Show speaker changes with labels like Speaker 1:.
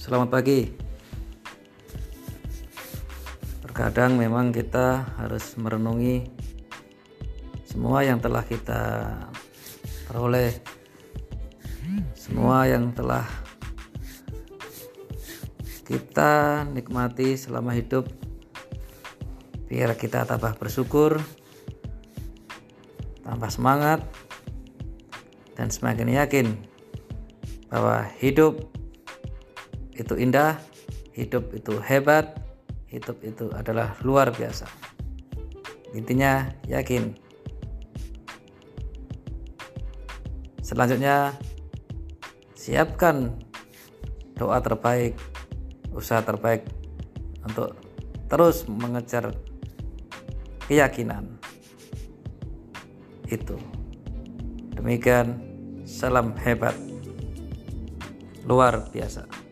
Speaker 1: Selamat pagi. Terkadang memang kita harus merenungi semua yang telah kita peroleh, semua yang telah kita nikmati selama hidup, biar kita tambah bersyukur, tambah semangat, dan semakin yakin bahwa hidup itu indah, hidup itu hebat, hidup itu adalah luar biasa. Intinya yakin. Selanjutnya siapkan doa terbaik, usaha terbaik untuk terus mengejar keyakinan. Itu. Demikian salam hebat luar biasa.